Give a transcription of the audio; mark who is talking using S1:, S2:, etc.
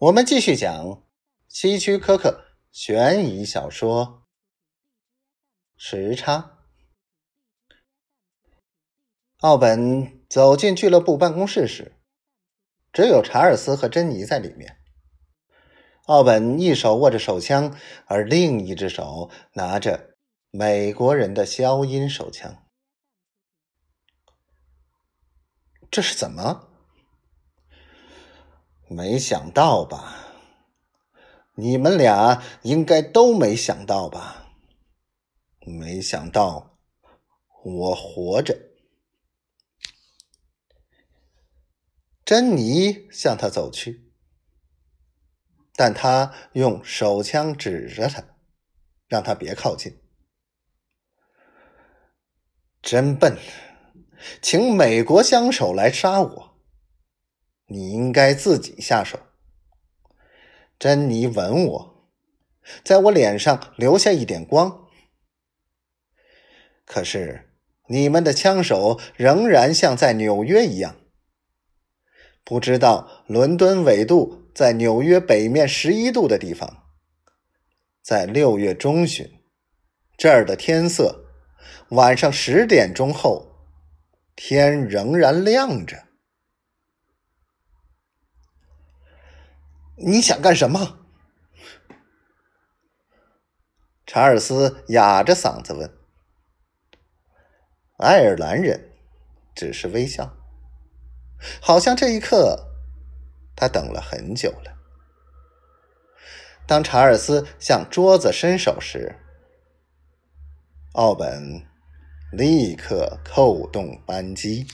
S1: 我们继续讲希区柯克悬疑小说《时差》。奥本走进俱乐部办公室时，只有查尔斯和珍妮在里面。奥本一手握着手枪，而另一只手拿着美国人的消音手枪。这是怎么？没想到吧？你们俩应该都没想到吧？没想到我活着。珍妮向他走去，但他用手枪指着他，让他别靠近。真笨，请美国枪手来杀我。你应该自己下手。珍妮吻我，在我脸上留下一点光。可是你们的枪手仍然像在纽约一样。不知道伦敦纬度在纽约北面十一度的地方，在六月中旬，这儿的天色，晚上十点钟后，天仍然亮着。你想干什么？查尔斯哑着嗓子问。爱尔兰人只是微笑，好像这一刻他等了很久了。当查尔斯向桌子伸手时，奥本立刻扣动扳机。